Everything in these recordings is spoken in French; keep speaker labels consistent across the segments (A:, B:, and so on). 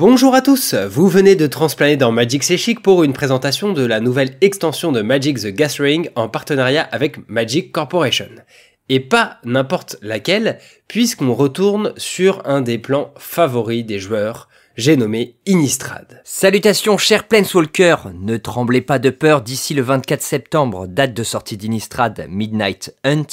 A: Bonjour à tous, vous venez de transplaner dans Magic C'est pour une présentation de la nouvelle extension de Magic the Gathering en partenariat avec Magic Corporation. Et pas n'importe laquelle, puisqu'on retourne sur un des plans favoris des joueurs, j'ai nommé Innistrad.
B: Salutations chers Planeswalker, ne tremblez pas de peur d'ici le 24 septembre, date de sortie d'Innistrad Midnight Hunt,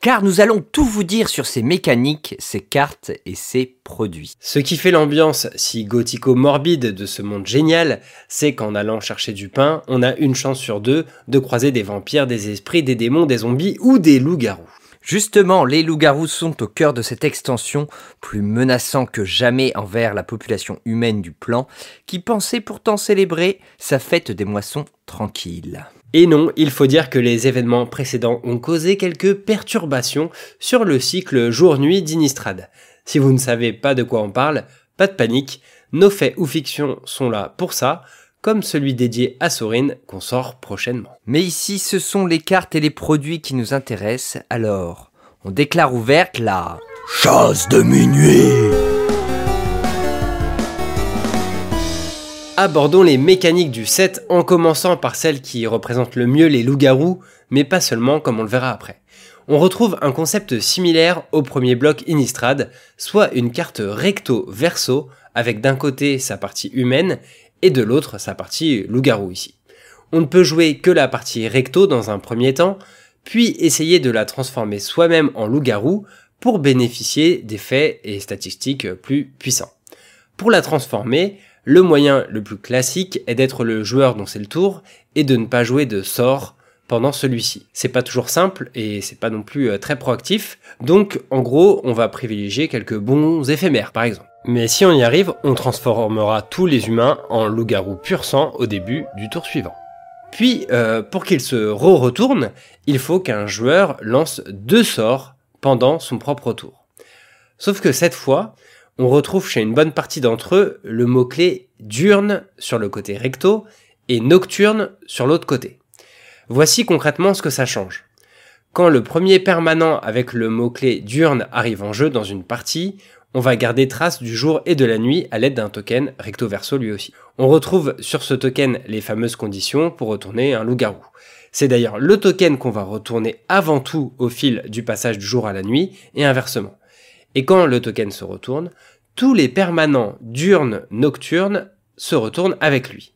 B: car nous allons tout vous dire sur ses mécaniques, ses cartes et ses produits.
A: Ce qui fait l'ambiance si gothico-morbide de ce monde génial, c'est qu'en allant chercher du pain, on a une chance sur deux de croiser des vampires, des esprits, des démons, des zombies ou des loups-garous.
B: Justement, les loups-garous sont au cœur de cette extension, plus menaçant que jamais envers la population humaine du plan, qui pensait pourtant célébrer sa fête des moissons tranquille.
A: Et non, il faut dire que les événements précédents ont causé quelques perturbations sur le cycle jour-nuit d'Inistrad. Si vous ne savez pas de quoi on parle, pas de panique, nos faits ou fictions sont là pour ça, comme celui dédié à Sorin qu'on sort prochainement.
B: Mais ici, ce sont les cartes et les produits qui nous intéressent, alors on déclare ouverte la chasse de minuit.
A: Abordons les mécaniques du set en commençant par celle qui représente le mieux les loups-garous, mais pas seulement comme on le verra après. On retrouve un concept similaire au premier bloc Innistrad, soit une carte recto-verso avec d'un côté sa partie humaine et de l'autre sa partie loup-garou ici. On ne peut jouer que la partie recto dans un premier temps, puis essayer de la transformer soi-même en loup-garou pour bénéficier d'effets et statistiques plus puissants. Pour la transformer, le moyen le plus classique est d'être le joueur dont c'est le tour et de ne pas jouer de sort pendant celui-ci. C'est pas toujours simple et c'est pas non plus euh, très proactif, donc en gros on va privilégier quelques bons éphémères par exemple. Mais si on y arrive, on transformera tous les humains en loup-garou pur sang au début du tour suivant. Puis, euh, pour qu'il se re-retourne, il faut qu'un joueur lance deux sorts pendant son propre tour. Sauf que cette fois, on retrouve chez une bonne partie d'entre eux le mot-clé diurne sur le côté recto et nocturne sur l'autre côté. Voici concrètement ce que ça change. Quand le premier permanent avec le mot-clé diurne arrive en jeu dans une partie, on va garder trace du jour et de la nuit à l'aide d'un token recto verso lui aussi. On retrouve sur ce token les fameuses conditions pour retourner un loup-garou. C'est d'ailleurs le token qu'on va retourner avant tout au fil du passage du jour à la nuit et inversement. Et quand le token se retourne, tous les permanents diurnes nocturnes se retournent avec lui.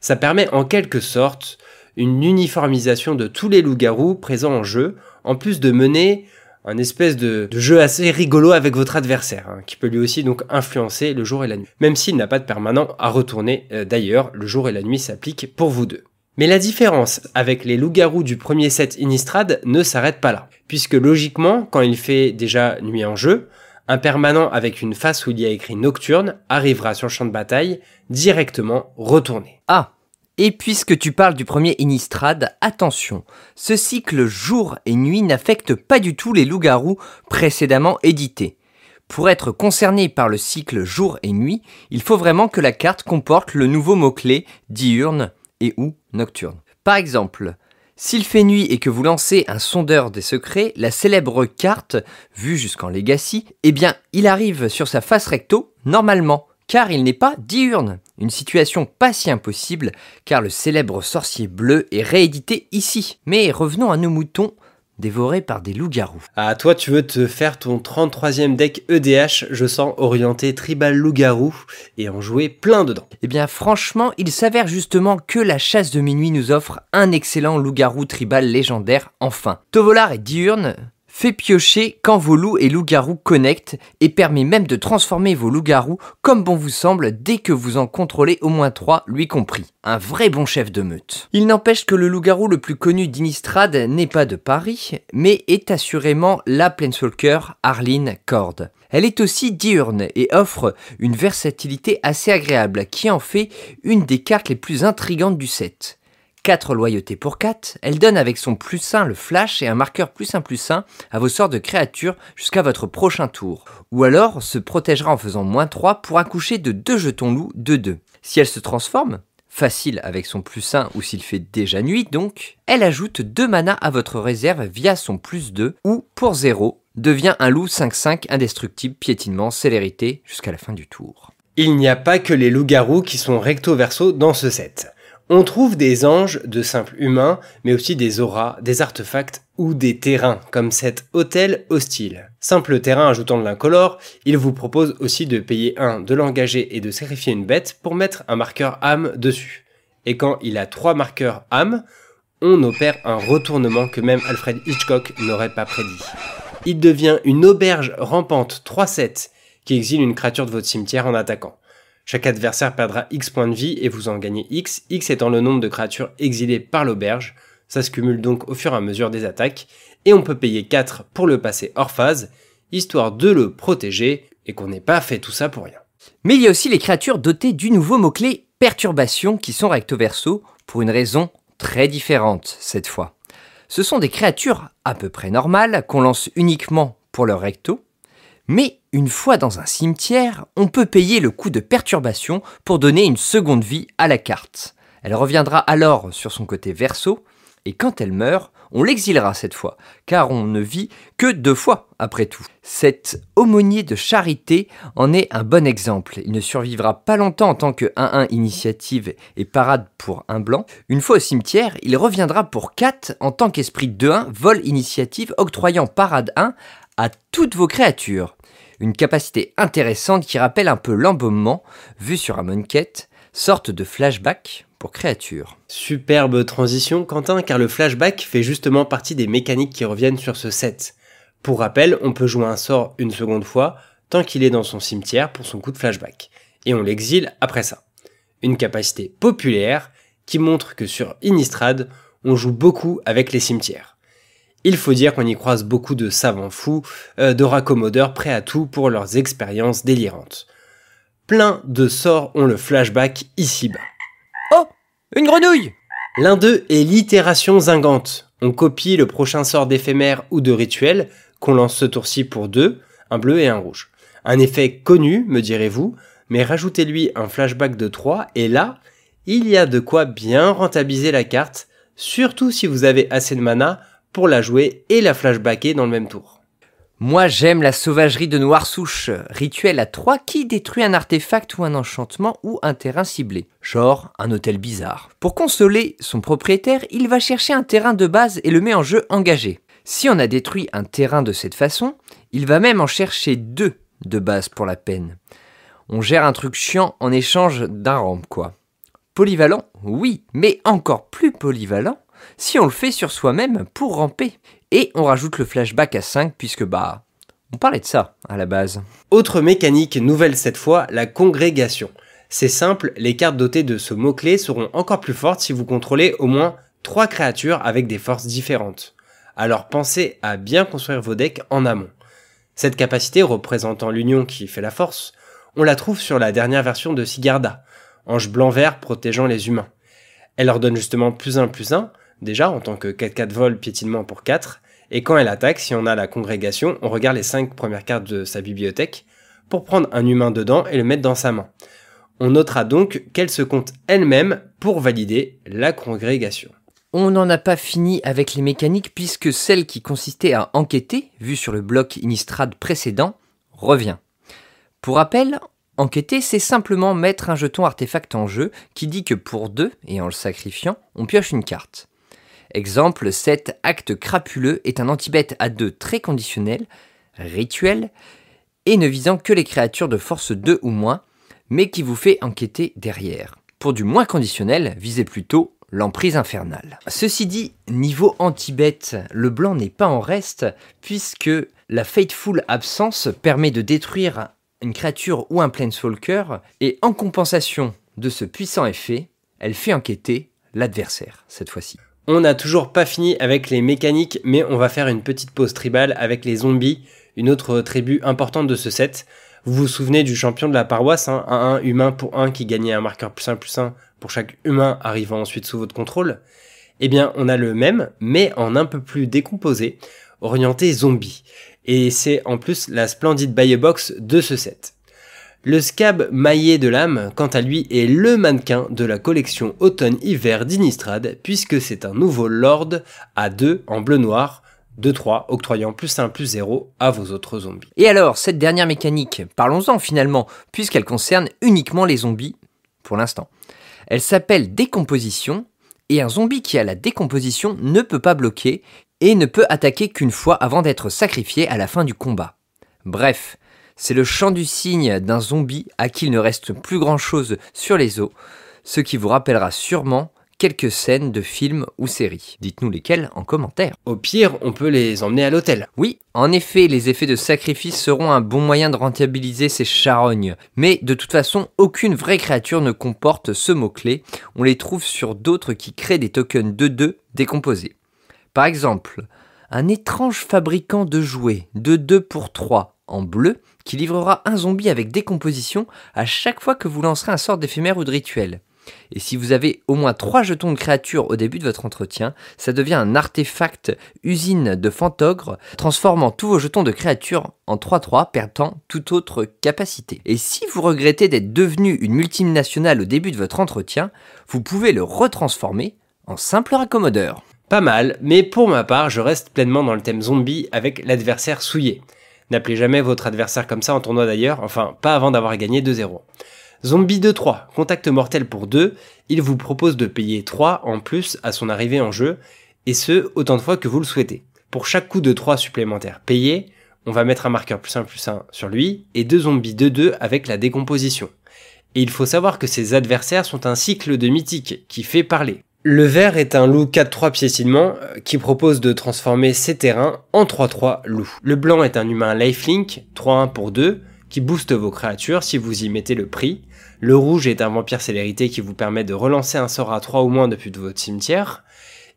A: Ça permet en quelque sorte une uniformisation de tous les loups-garous présents en jeu, en plus de mener un espèce de, jeu assez rigolo avec votre adversaire, hein, qui peut lui aussi donc influencer le jour et la nuit. Même s'il n'a pas de permanent à retourner, euh, d'ailleurs, le jour et la nuit s'appliquent pour vous deux. Mais la différence avec les loups-garous du premier set Innistrad ne s'arrête pas là, puisque logiquement, quand il fait déjà nuit en jeu, un permanent avec une face où il y a écrit nocturne arrivera sur le champ de bataille directement retourné.
B: Ah, et puisque tu parles du premier Innistrad, attention, ce cycle jour et nuit n'affecte pas du tout les loups-garous précédemment édités. Pour être concerné par le cycle jour et nuit, il faut vraiment que la carte comporte le nouveau mot-clé diurne et ou nocturne. Par exemple, s'il fait nuit et que vous lancez un sondeur des secrets, la célèbre carte, vue jusqu'en Legacy, eh bien, il arrive sur sa face recto normalement car il n'est pas diurne. Une situation pas si impossible, car le célèbre sorcier bleu est réédité ici. Mais revenons à nos moutons dévorés par des loups-garous.
A: Ah, toi, tu veux te faire ton 33e deck EDH, je sens orienté tribal loup-garou, et en jouer plein dedans.
B: Eh bien, franchement, il s'avère justement que la chasse de minuit nous offre un excellent loup-garou tribal légendaire, enfin. Tovolar est diurne, fait piocher quand vos loups et loups-garous connectent et permet même de transformer vos loups-garous comme bon vous semble dès que vous en contrôlez au moins trois, lui compris. Un vrai bon chef de meute. Il n'empêche que le loup-garou le plus connu d'Inistrad n'est pas de Paris, mais est assurément la Planeswalker Arlene Cord. Elle est aussi diurne et offre une versatilité assez agréable qui en fait une des cartes les plus intrigantes du set. 4 loyautés pour 4, elle donne avec son plus 1 le flash et un marqueur plus 1 plus 1 à vos sorts de créatures jusqu'à votre prochain tour. Ou alors se protégera en faisant moins 3 pour accoucher de 2 jetons loups de 2. Si elle se transforme, facile avec son plus 1 ou s'il fait déjà nuit donc, elle ajoute 2 mana à votre réserve via son plus 2 ou pour 0 devient un loup 5-5 indestructible piétinement célérité jusqu'à la fin du tour.
A: Il n'y a pas que les loups-garous qui sont recto-verso dans ce set. On trouve des anges de simples humains, mais aussi des auras, des artefacts ou des terrains, comme cet hôtel hostile. Simple terrain ajoutant de l'incolore, il vous propose aussi de payer un, de l'engager et de sacrifier une bête pour mettre un marqueur âme dessus. Et quand il a trois marqueurs âme, on opère un retournement que même Alfred Hitchcock n'aurait pas prédit. Il devient une auberge rampante 3-7 qui exile une créature de votre cimetière en attaquant. Chaque adversaire perdra X points de vie et vous en gagnez X, X étant le nombre de créatures exilées par l'auberge. Ça se cumule donc au fur et à mesure des attaques, et on peut payer 4 pour le passer hors phase, histoire de le protéger, et qu'on n'ait pas fait tout ça pour rien.
B: Mais il y a aussi les créatures dotées du nouveau mot-clé perturbation qui sont recto verso pour une raison très différente cette fois. Ce sont des créatures à peu près normales qu'on lance uniquement pour leur recto, mais une fois dans un cimetière, on peut payer le coût de perturbation pour donner une seconde vie à la carte. Elle reviendra alors sur son côté verso, et quand elle meurt, on l'exilera cette fois, car on ne vit que deux fois après tout. Cet aumônier de charité en est un bon exemple. Il ne survivra pas longtemps en tant que 1-1 initiative et parade pour un blanc. Une fois au cimetière, il reviendra pour 4 en tant qu'esprit 2-1 vol initiative octroyant parade 1 à toutes vos créatures une capacité intéressante qui rappelle un peu l'embaumement vu sur un monquette, sorte de flashback pour créatures.
A: Superbe transition Quentin, car le flashback fait justement partie des mécaniques qui reviennent sur ce set. Pour rappel, on peut jouer un sort une seconde fois tant qu'il est dans son cimetière pour son coup de flashback, et on l'exile après ça. Une capacité populaire qui montre que sur Innistrad, on joue beaucoup avec les cimetières. Il faut dire qu'on y croise beaucoup de savants fous, euh, de raccommodeurs prêts à tout pour leurs expériences délirantes. Plein de sorts ont le flashback ici-bas.
B: Oh Une grenouille
A: L'un d'eux est l'itération zingante. On copie le prochain sort d'éphémère ou de rituel qu'on lance ce tour-ci pour deux, un bleu et un rouge. Un effet connu, me direz-vous, mais rajoutez-lui un flashback de 3 et là, il y a de quoi bien rentabiliser la carte, surtout si vous avez assez de mana pour la jouer et la flashbacker dans le même tour.
B: Moi j'aime la sauvagerie de Noir Souche, rituel à 3 qui détruit un artefact ou un enchantement ou un terrain ciblé, genre un hôtel bizarre. Pour consoler son propriétaire, il va chercher un terrain de base et le met en jeu engagé. Si on a détruit un terrain de cette façon, il va même en chercher deux de base pour la peine. On gère un truc chiant en échange d'un ramp quoi. Polyvalent, oui, mais encore plus polyvalent, si on le fait sur soi-même pour ramper. Et on rajoute le flashback à 5 puisque bah on parlait de ça à la base.
A: Autre mécanique nouvelle cette fois, la congrégation. C'est simple, les cartes dotées de ce mot-clé seront encore plus fortes si vous contrôlez au moins 3 créatures avec des forces différentes. Alors pensez à bien construire vos decks en amont. Cette capacité représentant l'union qui fait la force, on la trouve sur la dernière version de Sigarda, ange blanc-vert protégeant les humains. Elle leur donne justement plus 1 plus 1, déjà en tant que 4-4 vol piétinement pour 4, et quand elle attaque, si on a la congrégation, on regarde les 5 premières cartes de sa bibliothèque pour prendre un humain dedans et le mettre dans sa main. On notera donc qu'elle se compte elle-même pour valider la congrégation.
B: On n'en a pas fini avec les mécaniques puisque celle qui consistait à enquêter, vue sur le bloc Innistrad précédent, revient. Pour rappel, enquêter, c'est simplement mettre un jeton artefact en jeu qui dit que pour deux, et en le sacrifiant, on pioche une carte. Exemple, cet acte crapuleux est un antibête à 2 très conditionnel, rituel, et ne visant que les créatures de force 2 ou moins, mais qui vous fait enquêter derrière. Pour du moins conditionnel, visez plutôt l'emprise infernale. Ceci dit, niveau anti-bête, le blanc n'est pas en reste, puisque la Fateful Absence permet de détruire une créature ou un Planeswalker, et en compensation de ce puissant effet, elle fait enquêter l'adversaire, cette fois-ci.
A: On n'a toujours pas fini avec les mécaniques, mais on va faire une petite pause tribale avec les zombies, une autre tribu importante de ce set. Vous vous souvenez du champion de la paroisse, hein, un 1 humain pour 1 qui gagnait un marqueur plus 1 plus 1 pour chaque humain arrivant ensuite sous votre contrôle Eh bien, on a le même, mais en un peu plus décomposé, orienté zombie. Et c'est en plus la splendide buy box de ce set. Le scab maillé de l'âme, quant à lui, est le mannequin de la collection automne-hiver d'Inistrad, puisque c'est un nouveau Lord à deux en bleu-noir, 2-3, octroyant plus 1 plus 0 à vos autres zombies.
B: Et alors, cette dernière mécanique, parlons-en finalement, puisqu'elle concerne uniquement les zombies pour l'instant. Elle s'appelle décomposition, et un zombie qui a la décomposition ne peut pas bloquer et ne peut attaquer qu'une fois avant d'être sacrifié à la fin du combat. Bref, c'est le chant du cygne d'un zombie à qui il ne reste plus grand chose sur les os, ce qui vous rappellera sûrement quelques scènes de films ou séries. Dites-nous lesquelles en commentaire.
A: Au pire, on peut les emmener à l'hôtel.
B: Oui, en effet, les effets de sacrifice seront un bon moyen de rentabiliser ces charognes. Mais de toute façon, aucune vraie créature ne comporte ce mot-clé. On les trouve sur d'autres qui créent des tokens 2-2 décomposés. Par exemple, un étrange fabricant de jouets de 2 pour 3 en bleu qui livrera un zombie avec décomposition à chaque fois que vous lancerez un sort d'éphémère ou de rituel. Et si vous avez au moins 3 jetons de créatures au début de votre entretien, ça devient un artefact usine de fantogre, transformant tous vos jetons de créatures en 3-3, perdant toute autre capacité. Et si vous regrettez d'être devenu une multinationale au début de votre entretien, vous pouvez le retransformer en simple raccommodeur.
A: Pas mal, mais pour ma part, je reste pleinement dans le thème zombie avec l'adversaire souillé. N'appelez jamais votre adversaire comme ça en tournoi d'ailleurs, enfin pas avant d'avoir gagné 2-0. Zombie 2-3, contact mortel pour 2, il vous propose de payer 3 en plus à son arrivée en jeu, et ce, autant de fois que vous le souhaitez. Pour chaque coup de 3 supplémentaire payé, on va mettre un marqueur plus 1 plus 1 sur lui, et deux zombies 2-2 avec la décomposition. Et il faut savoir que ces adversaires sont un cycle de mythique qui fait parler. Le vert est un loup 4-3 piétinement euh, qui propose de transformer ses terrains en 3-3 loup. Le blanc est un humain lifelink 3-1 pour 2 qui booste vos créatures si vous y mettez le prix. Le rouge est un vampire célérité qui vous permet de relancer un sort à 3 ou moins depuis votre cimetière.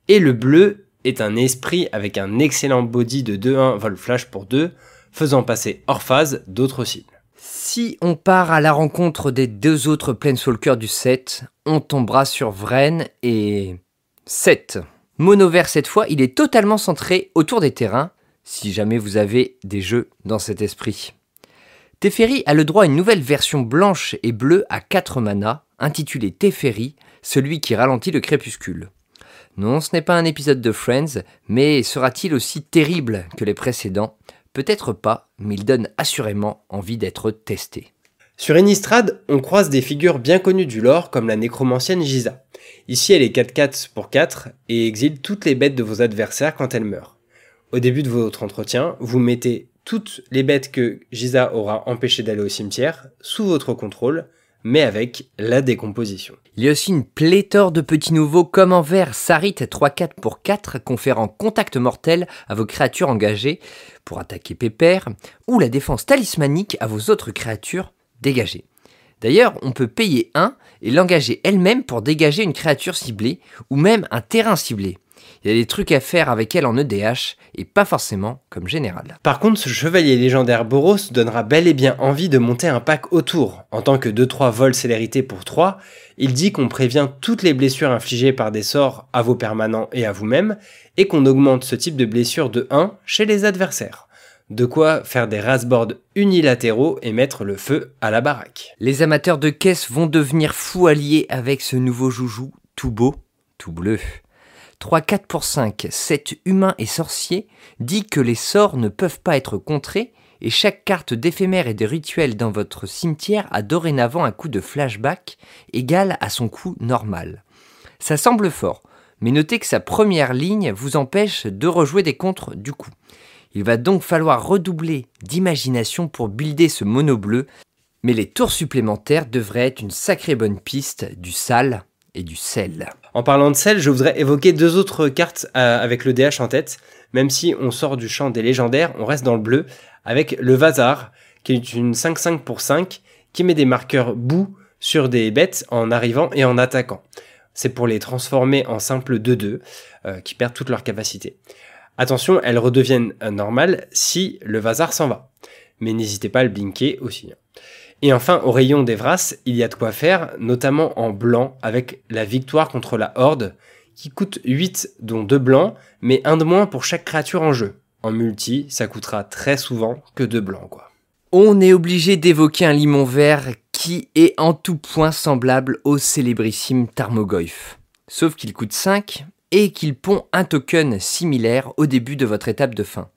A: Et le bleu est un esprit avec un excellent body de 2-1 vol flash pour 2, faisant passer hors phase d'autres cibles.
B: Si on part à la rencontre des deux autres Planeswalkers du set, on tombera sur Vren et 7. Mono vert cette fois, il est totalement centré autour des terrains, si jamais vous avez des jeux dans cet esprit. Teferi a le droit à une nouvelle version blanche et bleue à 4 mana, intitulée Teferi, celui qui ralentit le crépuscule. Non, ce n'est pas un épisode de Friends, mais sera-t-il aussi terrible que les précédents? Peut-être pas, mais il donne assurément envie d'être testé.
A: Sur Innistrad, on croise des figures bien connues du lore comme la nécromancienne Giza. Ici, elle est 4-4 pour 4 et exile toutes les bêtes de vos adversaires quand elles meurent. Au début de votre entretien, vous mettez toutes les bêtes que Giza aura empêché d'aller au cimetière sous votre contrôle, mais avec la décomposition.
B: Il y a aussi une pléthore de petits nouveaux comme en vert Sarit 3-4 pour 4 conférant contact mortel à vos créatures engagées pour attaquer Pépère, ou la défense talismanique à vos autres créatures dégagées. D'ailleurs, on peut payer 1 et l'engager elle-même pour dégager une créature ciblée, ou même un terrain ciblé. Il y a des trucs à faire avec elle en EDH et pas forcément comme général.
A: Par contre, ce chevalier légendaire Boros donnera bel et bien envie de monter un pack autour. En tant que 2-3 vol célérité pour 3, il dit qu'on prévient toutes les blessures infligées par des sorts à vos permanents et à vous-même, et qu'on augmente ce type de blessure de 1 chez les adversaires. De quoi faire des rasboards unilatéraux et mettre le feu à la baraque.
B: Les amateurs de caisse vont devenir fous alliés avec ce nouveau joujou tout beau, tout bleu. 3, 4 pour 5, 7 humains et sorciers dit que les sorts ne peuvent pas être contrés et chaque carte d'éphémère et de rituel dans votre cimetière a dorénavant un coût de flashback égal à son coût normal. Ça semble fort, mais notez que sa première ligne vous empêche de rejouer des contres du coup. Il va donc falloir redoubler d'imagination pour builder ce mono bleu, mais les tours supplémentaires devraient être une sacrée bonne piste du sale et du sel.
A: En parlant de sel, je voudrais évoquer deux autres cartes euh, avec le DH en tête. Même si on sort du champ des légendaires, on reste dans le bleu avec le Vazar, qui est une 5-5 pour 5, qui met des marqueurs boue sur des bêtes en arrivant et en attaquant. C'est pour les transformer en simple 2-2, euh, qui perdent toute leur capacité. Attention, elles redeviennent euh, normales si le Vazar s'en va. Mais n'hésitez pas à le blinker aussi. Et enfin, au rayon d'Evras, il y a de quoi faire, notamment en blanc, avec la victoire contre la Horde, qui coûte 8, dont 2 blancs, mais un de moins pour chaque créature en jeu. En multi, ça coûtera très souvent que 2 blancs, quoi.
B: On est obligé d'évoquer un limon vert qui est en tout point semblable au célébrissime Tarmogoyf. Sauf qu'il coûte 5 et qu'il pond un token similaire au début de votre étape de fin.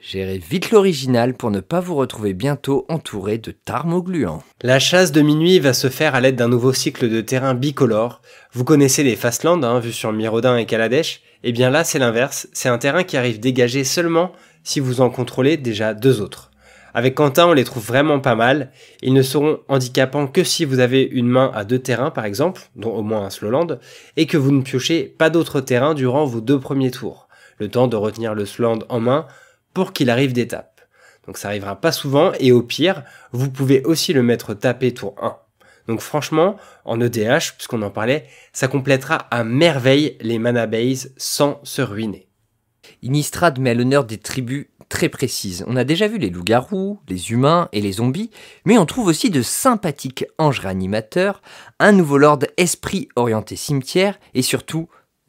B: Gérez vite l'original pour ne pas vous retrouver bientôt entouré de tarmogluants.
A: La chasse de minuit va se faire à l'aide d'un nouveau cycle de terrain bicolore. Vous connaissez les Fastlands, hein, vus sur Mirodin et Kaladesh Eh bien là, c'est l'inverse. C'est un terrain qui arrive dégagé seulement si vous en contrôlez déjà deux autres. Avec Quentin, on les trouve vraiment pas mal. Ils ne seront handicapants que si vous avez une main à deux terrains, par exemple, dont au moins un slowland, et que vous ne piochez pas d'autres terrains durant vos deux premiers tours. Le temps de retenir le slowland en main pour qu'il arrive d'étape. Donc ça arrivera pas souvent et au pire, vous pouvez aussi le mettre tapé tour 1. Donc franchement, en EDH, puisqu'on en parlait, ça complétera à merveille les mana base sans se ruiner.
B: Innistrad met à l'honneur des tribus très précises. On a déjà vu les loups-garous, les humains et les zombies, mais on trouve aussi de sympathiques anges réanimateurs, un nouveau lord esprit orienté cimetière et surtout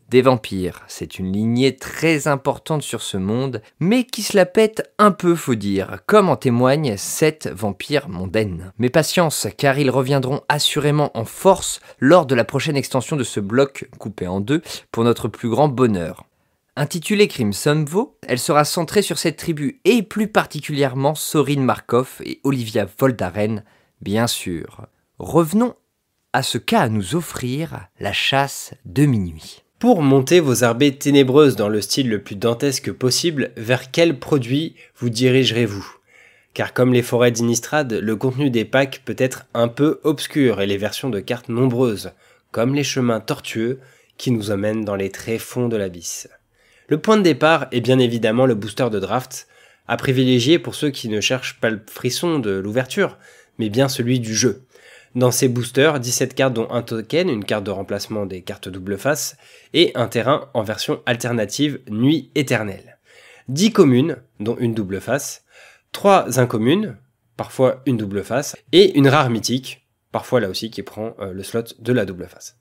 B: des vampires. C'est une lignée très importante sur ce monde, mais qui se la pète un peu, faut dire, comme en témoigne cette vampire mondaine. Mais patience, car ils reviendront assurément en force lors de la prochaine extension de ce bloc coupé en deux, pour notre plus grand bonheur. Intitulée Crimson Vo, elle sera centrée sur cette tribu et plus particulièrement Sorin Markov et Olivia Voldaren, bien sûr. Revenons à ce qu'a à nous offrir la chasse de minuit.
A: Pour monter vos arbées ténébreuses dans le style le plus dantesque possible, vers quel produit vous dirigerez-vous? Car comme les forêts d'Inistrad, le contenu des packs peut être un peu obscur et les versions de cartes nombreuses, comme les chemins tortueux qui nous emmènent dans les tréfonds de l'abysse. Le point de départ est bien évidemment le booster de draft, à privilégier pour ceux qui ne cherchent pas le frisson de l'ouverture, mais bien celui du jeu. Dans ces boosters, 17 cartes dont un token, une carte de remplacement des cartes double face, et un terrain en version alternative Nuit éternelle. 10 communes, dont une double face, 3 incommunes, parfois une double face, et une rare mythique, parfois là aussi qui prend euh, le slot de la double face.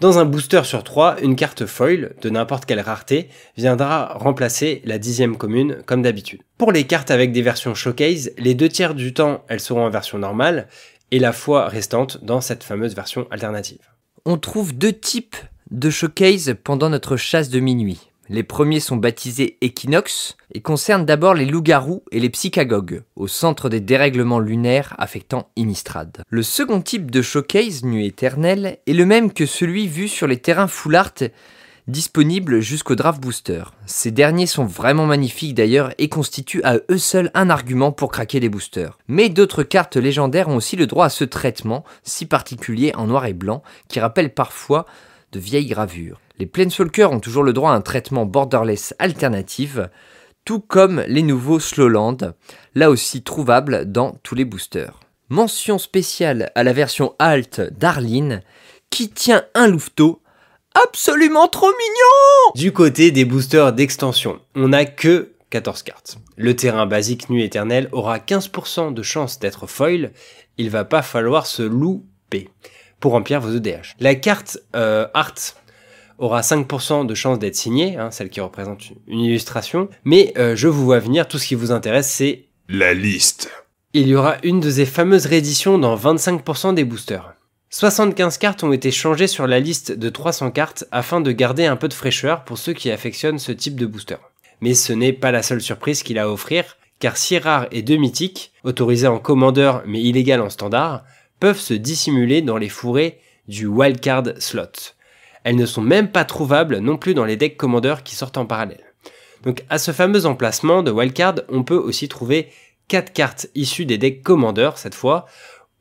A: Dans un booster sur 3, une carte foil de n'importe quelle rareté viendra remplacer la dixième commune comme d'habitude. Pour les cartes avec des versions showcase, les deux tiers du temps elles seront en version normale et la fois restante dans cette fameuse version alternative.
B: On trouve deux types de showcase pendant notre chasse de minuit. Les premiers sont baptisés Equinox et concernent d'abord les loups-garous et les psychagogues, au centre des dérèglements lunaires affectant Innistrad. Le second type de showcase, Nuit éternelle, est le même que celui vu sur les terrains full art disponibles jusqu'au draft booster. Ces derniers sont vraiment magnifiques d'ailleurs et constituent à eux seuls un argument pour craquer les boosters. Mais d'autres cartes légendaires ont aussi le droit à ce traitement, si particulier en noir et blanc, qui rappelle parfois de vieilles gravures. Les Planeswalkers ont toujours le droit à un traitement borderless alternatif, tout comme les nouveaux Slowland, là aussi trouvables dans tous les boosters. Mention spéciale à la version Alt d'Arline, qui tient un louveteau absolument trop mignon
A: Du côté des boosters d'extension, on n'a que 14 cartes. Le terrain basique Nuit Éternelle aura 15% de chance d'être foil, il va pas falloir se louper pour remplir vos EDH. La carte euh, Art aura 5% de chance d'être signée, hein, celle qui représente une illustration, mais euh, je vous vois venir, tout ce qui vous intéresse c'est
C: la liste.
A: Il y aura une de ces fameuses rééditions dans 25% des boosters. 75 cartes ont été changées sur la liste de 300 cartes afin de garder un peu de fraîcheur pour ceux qui affectionnent ce type de booster. Mais ce n'est pas la seule surprise qu'il a à offrir, car si rares et deux mythiques, autorisés en commandeur mais illégales en standard, peuvent se dissimuler dans les fourrés du wildcard slot. Elles ne sont même pas trouvables non plus dans les decks commandeurs qui sortent en parallèle. Donc à ce fameux emplacement de wildcard, on peut aussi trouver 4 cartes issues des decks commandeurs cette fois,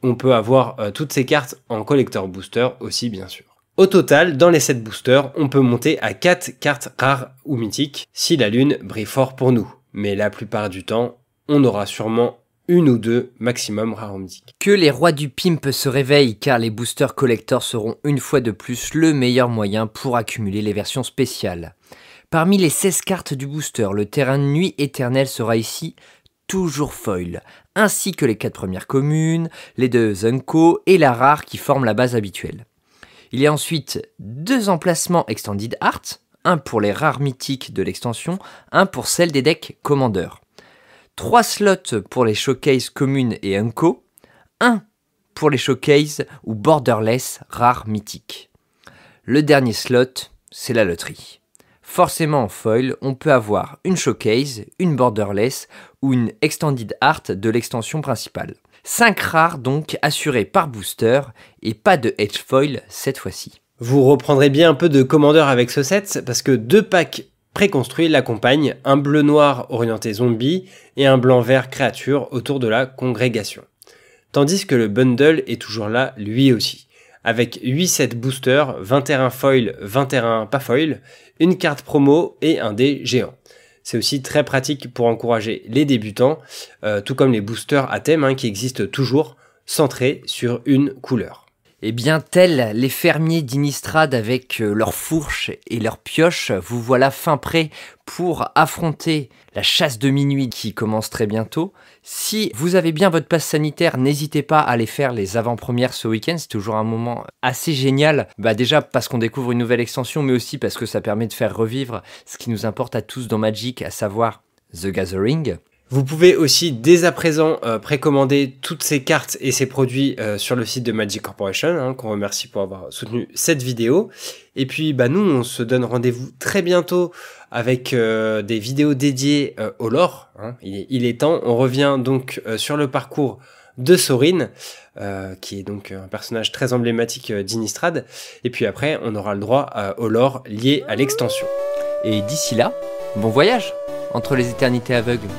A: on peut avoir euh, toutes ces cartes en collector booster aussi bien sûr. Au total, dans les 7 boosters, on peut monter à 4 cartes rares ou mythiques si la lune brille fort pour nous. Mais la plupart du temps, on aura sûrement une ou deux maximum rares mythiques.
B: Que les rois du pimp se réveillent car les boosters collector seront une fois de plus le meilleur moyen pour accumuler les versions spéciales. Parmi les 16 cartes du booster, le terrain de nuit éternelle sera ici toujours foil, ainsi que les quatre premières communes, les deux Zunko et la rare qui forment la base habituelle. Il y a ensuite deux emplacements Extended Art, un pour les rares mythiques de l'extension, un pour celle des decks Commander. Trois slots pour les showcases communes et Unco, un pour les showcases ou borderless rares mythiques. Le dernier slot, c'est la loterie. Forcément en foil, on peut avoir une showcase, une borderless ou une extended art de l'extension principale. 5 rares donc assurés par booster et pas de edge foil cette fois-ci.
A: Vous reprendrez bien un peu de commandeur avec ce set parce que deux packs préconstruits l'accompagnent, un bleu noir orienté zombie et un blanc vert créature autour de la congrégation. Tandis que le bundle est toujours là lui aussi, avec 8 sets boosters, 21 foil, 21 pas foil, une carte promo et un dé géant. C'est aussi très pratique pour encourager les débutants, euh, tout comme les boosters à thème hein, qui existent toujours, centrés sur une couleur.
B: Eh bien, tels les fermiers d'Inistrad avec euh, leurs fourches et leurs pioches, vous voilà fin prêt pour affronter la chasse de minuit qui commence très bientôt. Si vous avez bien votre passe sanitaire, n'hésitez pas à aller faire les avant-premières ce week-end. C'est toujours un moment assez génial. Bah déjà parce qu'on découvre une nouvelle extension, mais aussi parce que ça permet de faire revivre ce qui nous importe à tous dans Magic, à savoir The Gathering.
A: Vous pouvez aussi dès à présent euh, précommander toutes ces cartes et ces produits euh, sur le site de Magic Corporation, hein, qu'on remercie pour avoir soutenu cette vidéo. Et puis bah, nous, on se donne rendez-vous très bientôt avec euh, des vidéos dédiées au lore. Hein. Il, est, temps, on revient donc sur le parcours de Sorin, qui est donc un personnage très emblématique d'Inistrad. Et puis après, on aura le droit au lore lié à l'extension.
B: Et d'ici là, bon voyage entre les éternités aveugles.